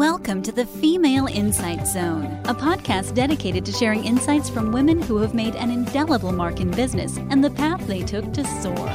Welcome to the Female Insight Zone, a podcast dedicated to sharing insights from women who have made an indelible mark in business and the path they took to soar.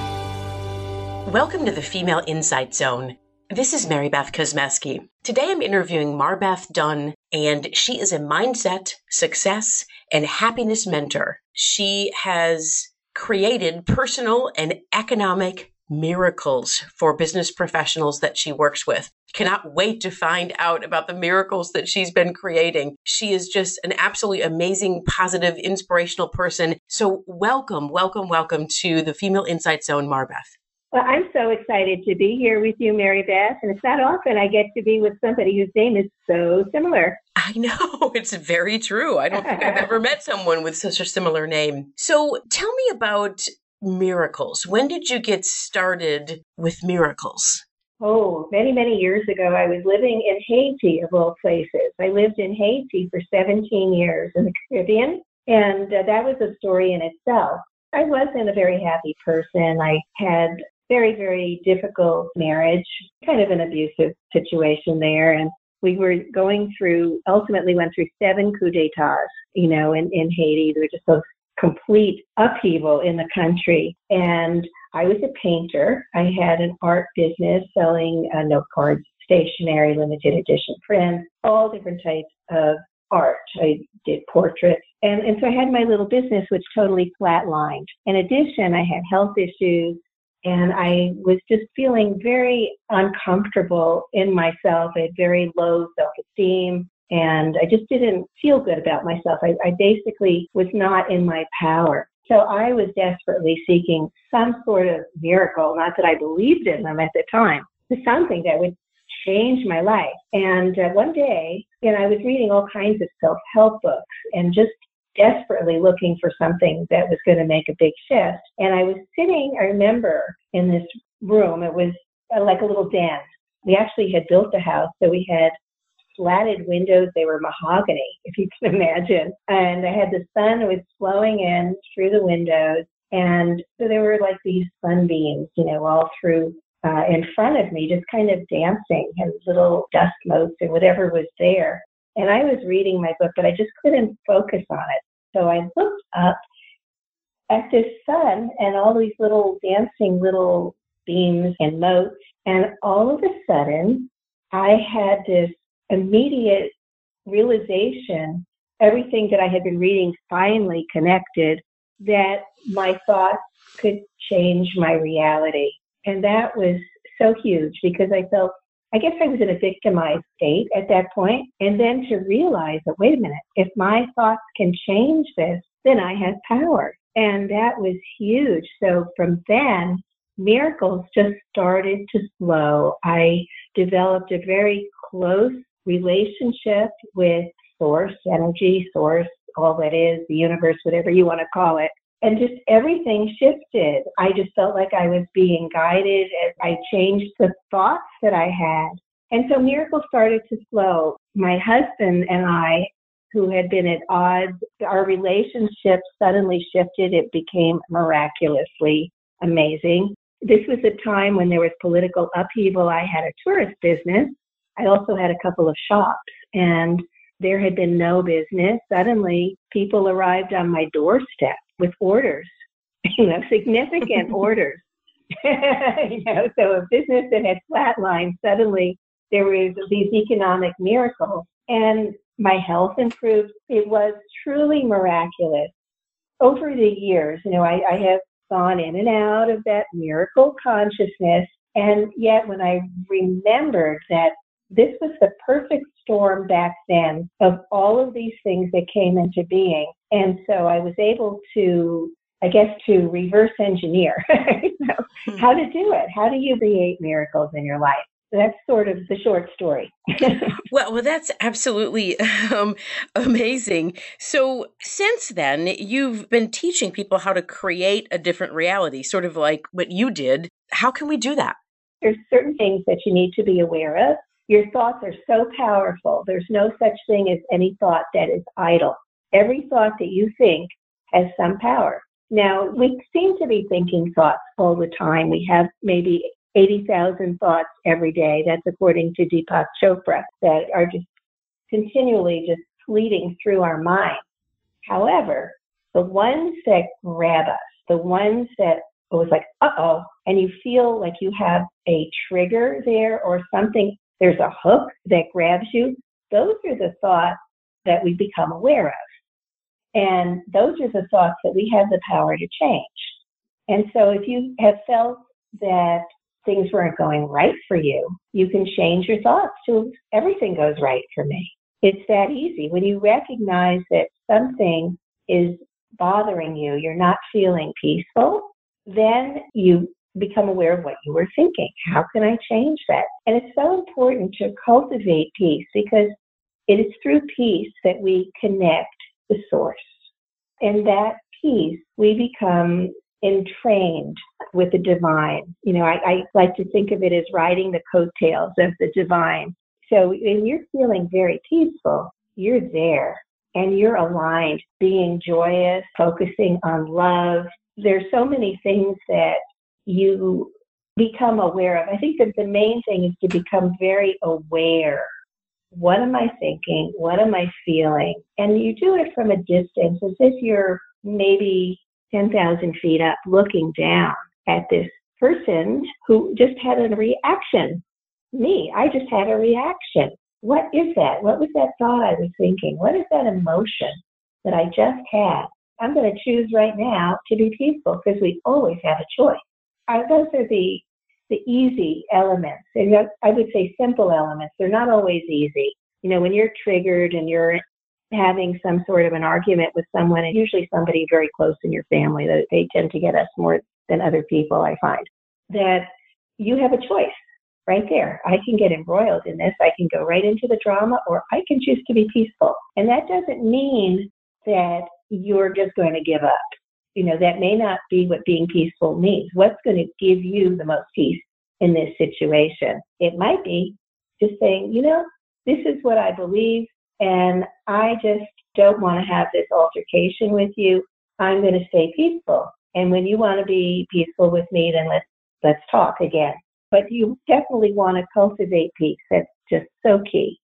Welcome to the Female Insight Zone. This is Mary Beth Kosmeski. Today I'm interviewing Marbeth Dunn, and she is a mindset, success, and happiness mentor. She has created personal and economic miracles for business professionals that she works with. Cannot wait to find out about the miracles that she's been creating. She is just an absolutely amazing, positive, inspirational person. So, welcome, welcome, welcome to the Female Insight Zone, Marbeth. Well, I'm so excited to be here with you, Mary Beth. And it's not often I get to be with somebody whose name is so similar. I know, it's very true. I don't think I've ever met someone with such a similar name. So tell me about miracles. When did you get started with miracles? Oh, many, many years ago, I was living in Haiti, of all places. I lived in Haiti for 17 years in the Caribbean, and uh, that was a story in itself. I wasn't a very happy person. I had very, very difficult marriage, kind of an abusive situation there. And we were going through, ultimately went through seven coups d'etats, you know, in, in Haiti. There were just those complete upheaval in the country. And I was a painter. I had an art business selling uh, note cards, stationery, limited edition prints, all different types of art. I did portraits. And, and so I had my little business, which totally flatlined. In addition, I had health issues and I was just feeling very uncomfortable in myself. I had very low self esteem and I just didn't feel good about myself. I, I basically was not in my power. So I was desperately seeking some sort of miracle, not that I believed in them at the time, but something that would change my life. And uh, one day, you know, I was reading all kinds of self-help books and just desperately looking for something that was going to make a big shift. And I was sitting, I remember, in this room. It was uh, like a little den. We actually had built the house, so we had slatted windows. They were mahogany, if you can imagine. And I had the sun was flowing in through the windows. And so there were like these sunbeams, you know, all through uh, in front of me, just kind of dancing and little dust motes and whatever was there. And I was reading my book, but I just couldn't focus on it. So I looked up at this sun and all these little dancing little beams and motes. And all of a sudden, I had this immediate realization everything that I had been reading finally connected that my thoughts could change my reality. And that was so huge because I felt, I guess I was in a victimized state at that point. And then to realize that, wait a minute, if my thoughts can change this, then I have power. And that was huge. So from then, miracles just started to flow. I developed a very close relationship with source, energy, source, all that is, the universe, whatever you want to call it. And just everything shifted. I just felt like I was being guided. As I changed the thoughts that I had. And so miracles started to flow. My husband and I, who had been at odds, our relationship suddenly shifted. It became miraculously amazing. This was a time when there was political upheaval. I had a tourist business I also had a couple of shops and there had been no business. Suddenly people arrived on my doorstep with orders, you know, significant orders. you know, so a business that had flatlined, suddenly there was these economic miracles and my health improved. It was truly miraculous. Over the years, you know, I, I have gone in and out of that miracle consciousness. And yet when I remembered that this was the perfect storm back then of all of these things that came into being. And so I was able to, I guess, to reverse engineer hmm. how to do it. How do you create miracles in your life? that's sort of the short story. well, well, that's absolutely um, amazing. So, since then, you've been teaching people how to create a different reality, sort of like what you did. How can we do that? There's certain things that you need to be aware of. Your thoughts are so powerful. There's no such thing as any thought that is idle. Every thought that you think has some power. Now, we seem to be thinking thoughts all the time. We have maybe 80,000 thoughts every day. That's according to Deepak Chopra, that are just continually just fleeting through our mind. However, the ones that grab us, the ones that it was like, uh oh, and you feel like you have a trigger there or something, there's a hook that grabs you, those are the thoughts that we become aware of. And those are the thoughts that we have the power to change. And so if you have felt that things weren't going right for you, you can change your thoughts to everything goes right for me. It's that easy. When you recognize that something is bothering you, you're not feeling peaceful, then you become aware of what you were thinking. How can I change that? And it's so important to cultivate peace because it is through peace that we connect the source. And that peace, we become entrained with the divine. You know, I, I like to think of it as riding the coattails of the divine. So when you're feeling very peaceful, you're there and you're aligned, being joyous, focusing on love. There's so many things that you become aware of. I think that the main thing is to become very aware. What am I thinking? What am I feeling? And you do it from a distance as if you're maybe 10,000 feet up looking down at this person who just had a reaction. Me, I just had a reaction. What is that? What was that thought I was thinking? What is that emotion that I just had? I'm going to choose right now to be peaceful because we always have a choice. Uh, those are the the easy elements. And I would say simple elements. They're not always easy. You know, when you're triggered and you're having some sort of an argument with someone, and usually somebody very close in your family, that they tend to get us more than other people, I find, that you have a choice right there. I can get embroiled in this. I can go right into the drama, or I can choose to be peaceful. And that doesn't mean that you're just going to give up. You know, that may not be what being peaceful means. What's going to give you the most peace in this situation? It might be just saying, you know, this is what I believe. And I just don't want to have this altercation with you. I'm going to stay peaceful. And when you want to be peaceful with me, then let's let's talk again. But you definitely want to cultivate peace. That's just so key.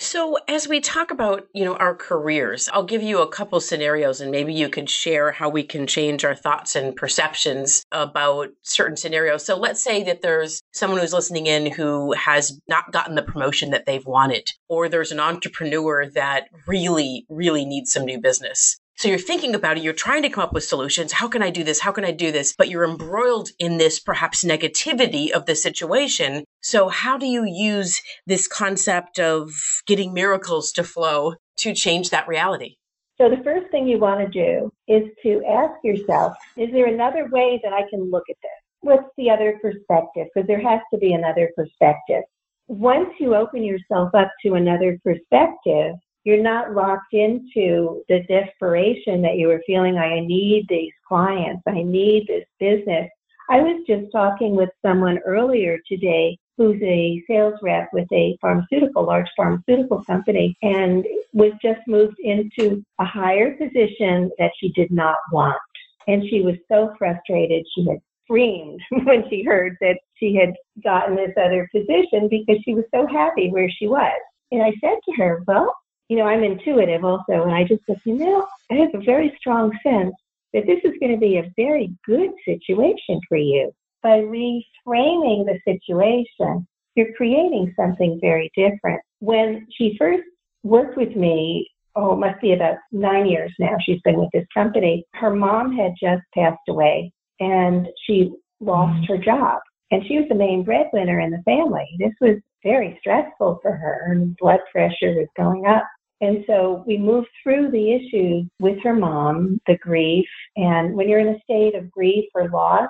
So, as we talk about, you know, our careers, I'll give you a couple scenarios and maybe you could share how we can change our thoughts and perceptions about certain scenarios. So, let's say that there's someone who's listening in who has not gotten the promotion that they've wanted, or there's an entrepreneur that really, really needs some new business. So you're thinking about it, you're trying to come up with solutions. How can I do this? How can I do this? But you're embroiled in this perhaps negativity of the situation. So how do you use this concept of getting miracles to flow to change that reality? So the first thing you want to do is to ask yourself, is there another way that I can look at this? What's the other perspective? Because there has to be another perspective. Once you open yourself up to another perspective, you're not locked into the desperation that you were feeling. I need these clients. I need this business. I was just talking with someone earlier today who's a sales rep with a pharmaceutical, large pharmaceutical company, and was just moved into a higher position that she did not want. And she was so frustrated. She had screamed when she heard that she had gotten this other position because she was so happy where she was. And I said to her, Well, you know, I'm intuitive also, and I just said, you know, I have a very strong sense that this is going to be a very good situation for you. By reframing the situation, you're creating something very different. When she first worked with me, oh, it must be about nine years now, she's been with this company. Her mom had just passed away and she lost her job. And she was the main breadwinner in the family. This was very stressful for her, and blood pressure was going up. And so we moved through the issues with her mom, the grief. And when you're in a state of grief or loss,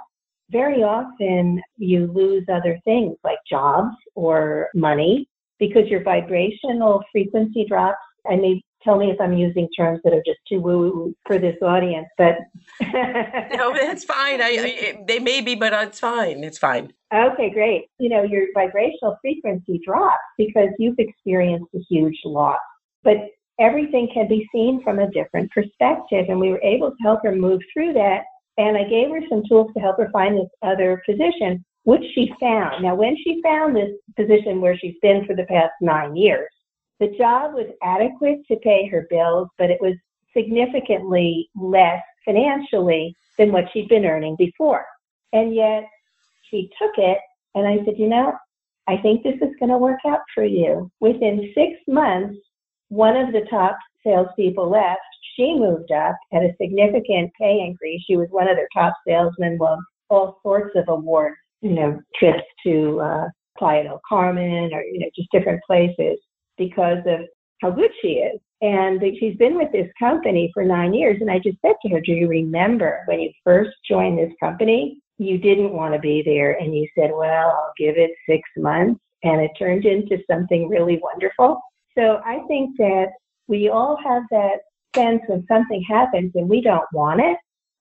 very often you lose other things like jobs or money because your vibrational frequency drops. I may tell me if I'm using terms that are just too woo woo for this audience, but no, that's fine. I, I, they may be, but it's fine. It's fine. Okay, great. You know, your vibrational frequency drops because you've experienced a huge loss but everything can be seen from a different perspective. And we were able to help her move through that. And I gave her some tools to help her find this other position, which she found. Now, when she found this position where she's been for the past nine years, the job was adequate to pay her bills, but it was significantly less financially than what she'd been earning before. And yet she took it, and I said, You know, I think this is going to work out for you. Within six months, one of the top salespeople left. She moved up, had a significant pay increase. She was one of their top salesmen, won all sorts of awards, you know, trips to uh, Playa del Carmen or, you know, just different places because of how good she is. And she's been with this company for nine years. And I just said to her, Do you remember when you first joined this company? You didn't want to be there. And you said, Well, I'll give it six months. And it turned into something really wonderful. So I think that we all have that sense when something happens and we don't want it.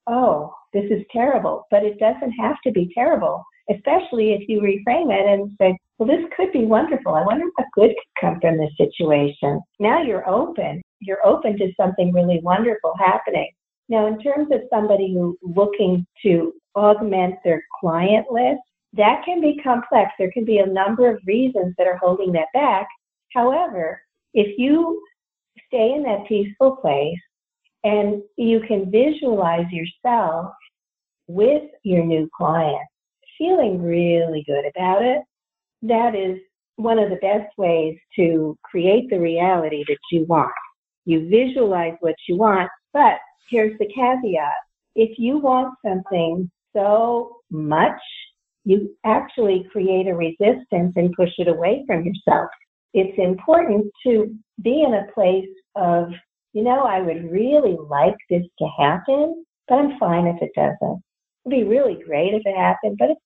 Oh, this is terrible. But it doesn't have to be terrible, especially if you reframe it and say, well, this could be wonderful. I wonder what good could come from this situation. Now you're open. You're open to something really wonderful happening. Now, in terms of somebody looking to augment their client list, that can be complex. There can be a number of reasons that are holding that back. However, if you stay in that peaceful place and you can visualize yourself with your new client, feeling really good about it, that is one of the best ways to create the reality that you want. You visualize what you want, but here's the caveat. If you want something so much, you actually create a resistance and push it away from yourself. It's important to be in a place of, you know, I would really like this to happen, but I'm fine if it doesn't. It'd be really great if it happened, but it's,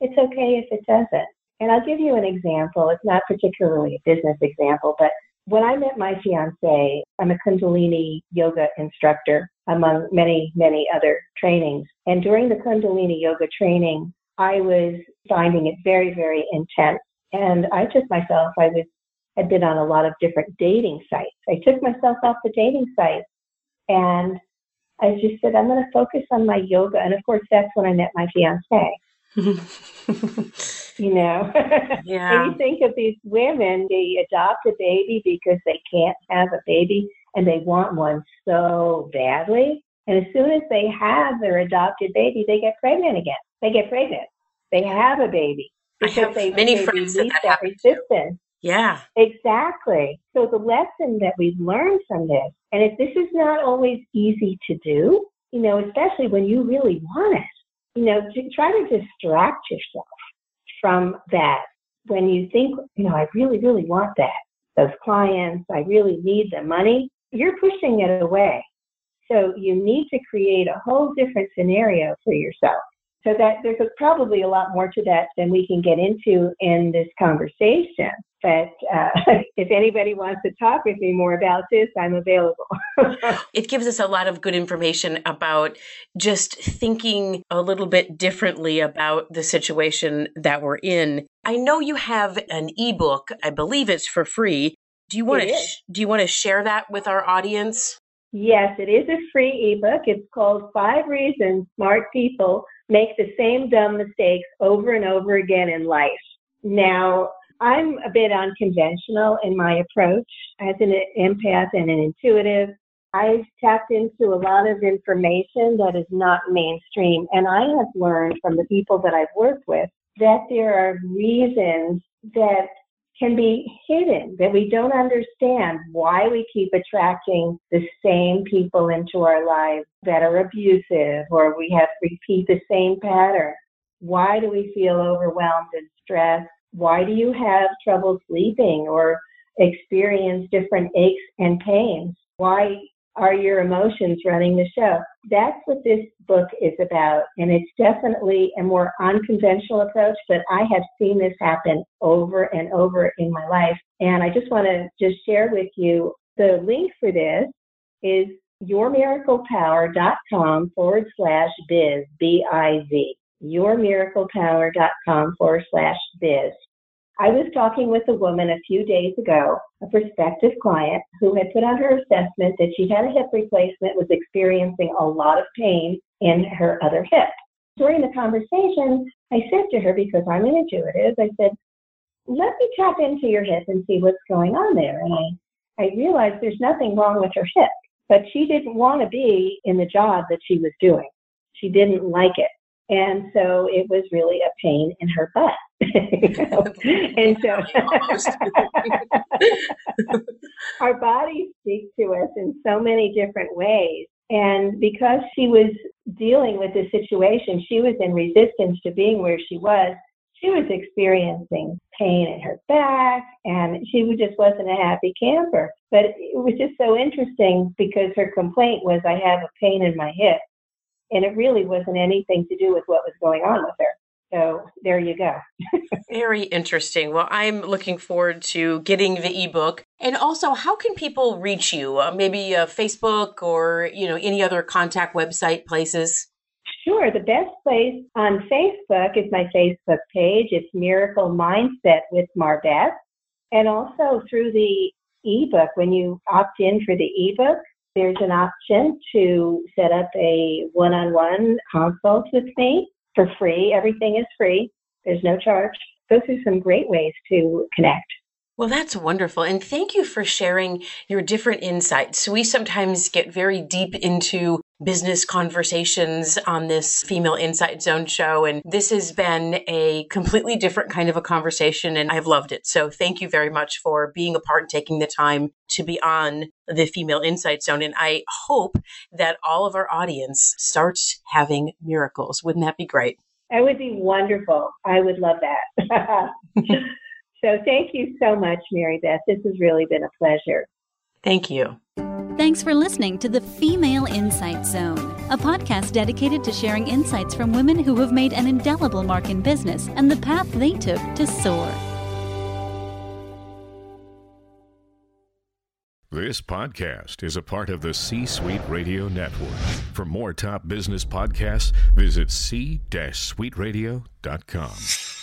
it's okay if it doesn't. And I'll give you an example. It's not particularly a business example, but when I met my fiance, I'm a Kundalini yoga instructor among many, many other trainings. And during the Kundalini yoga training, I was finding it very, very intense. And I took myself, I was had been on a lot of different dating sites. I took myself off the dating sites and I just said, I'm going to focus on my yoga. And of course, that's when I met my fiance. you know, yeah. and you think of these women, they adopt a baby because they can't have a baby and they want one so badly. And as soon as they have their adopted baby, they get pregnant again. They get pregnant. They have a baby because they, many they friends that, that, that resistance. Yeah. Exactly. So the lesson that we've learned from this, and if this is not always easy to do, you know, especially when you really want it, you know, to try to distract yourself from that when you think, you know, I really, really want that. Those clients, I really need the money. You're pushing it away. So you need to create a whole different scenario for yourself. So that there's a, probably a lot more to that than we can get into in this conversation. But uh, if anybody wants to talk with me more about this, I'm available. it gives us a lot of good information about just thinking a little bit differently about the situation that we're in. I know you have an ebook. I believe it's for free. Do you want to sh- do you want to share that with our audience? Yes, it is a free ebook. It's called Five Reasons Smart People Make the Same Dumb Mistakes Over and Over Again in Life. Now, I'm a bit unconventional in my approach as an empath and an intuitive. I've tapped into a lot of information that is not mainstream, and I have learned from the people that I've worked with that there are reasons that can be hidden, that we don't understand why we keep attracting the same people into our lives that are abusive or we have repeat the same pattern. Why do we feel overwhelmed and stressed? Why do you have trouble sleeping or experience different aches and pains? Why are your emotions running the show? That's what this book is about. And it's definitely a more unconventional approach, but I have seen this happen over and over in my life. And I just want to just share with you the link for this is yourmiraclepower.com forward slash biz, B-I-Z. Yourmiraclepower.com forward slash biz. I was talking with a woman a few days ago, a prospective client who had put on her assessment that she had a hip replacement, was experiencing a lot of pain in her other hip. during the conversation, I said to her, because I'm an intuitive, I said, let me tap into your hip and see what's going on there. And I, I realized there's nothing wrong with her hip, but she didn't want to be in the job that she was doing. She didn't like it. And so it was really a pain in her butt. and so our bodies speak to us in so many different ways. And because she was dealing with the situation, she was in resistance to being where she was. She was experiencing pain in her back and she just wasn't a happy camper. But it was just so interesting because her complaint was, I have a pain in my hip. And it really wasn't anything to do with what was going on with her. So there you go. Very interesting. Well, I'm looking forward to getting the ebook. And also, how can people reach you? Uh, maybe uh, Facebook or you know any other contact website places. Sure. The best place on Facebook is my Facebook page. It's Miracle Mindset with Marbeth. And also through the ebook, when you opt in for the ebook, there's an option to set up a one on one consult with me for free. Everything is free, there's no charge. Those are some great ways to connect. Well, that's wonderful. And thank you for sharing your different insights. So we sometimes get very deep into business conversations on this Female Insight Zone show. And this has been a completely different kind of a conversation, and I've loved it. So thank you very much for being a part and taking the time to be on the Female Insight Zone. And I hope that all of our audience starts having miracles. Wouldn't that be great? That would be wonderful. I would love that. so thank you so much, Mary Beth. This has really been a pleasure. Thank you. Thanks for listening to the Female Insight Zone, a podcast dedicated to sharing insights from women who have made an indelible mark in business and the path they took to soar. This podcast is a part of the C Suite Radio Network. For more top business podcasts, visit c-suiteradio.com.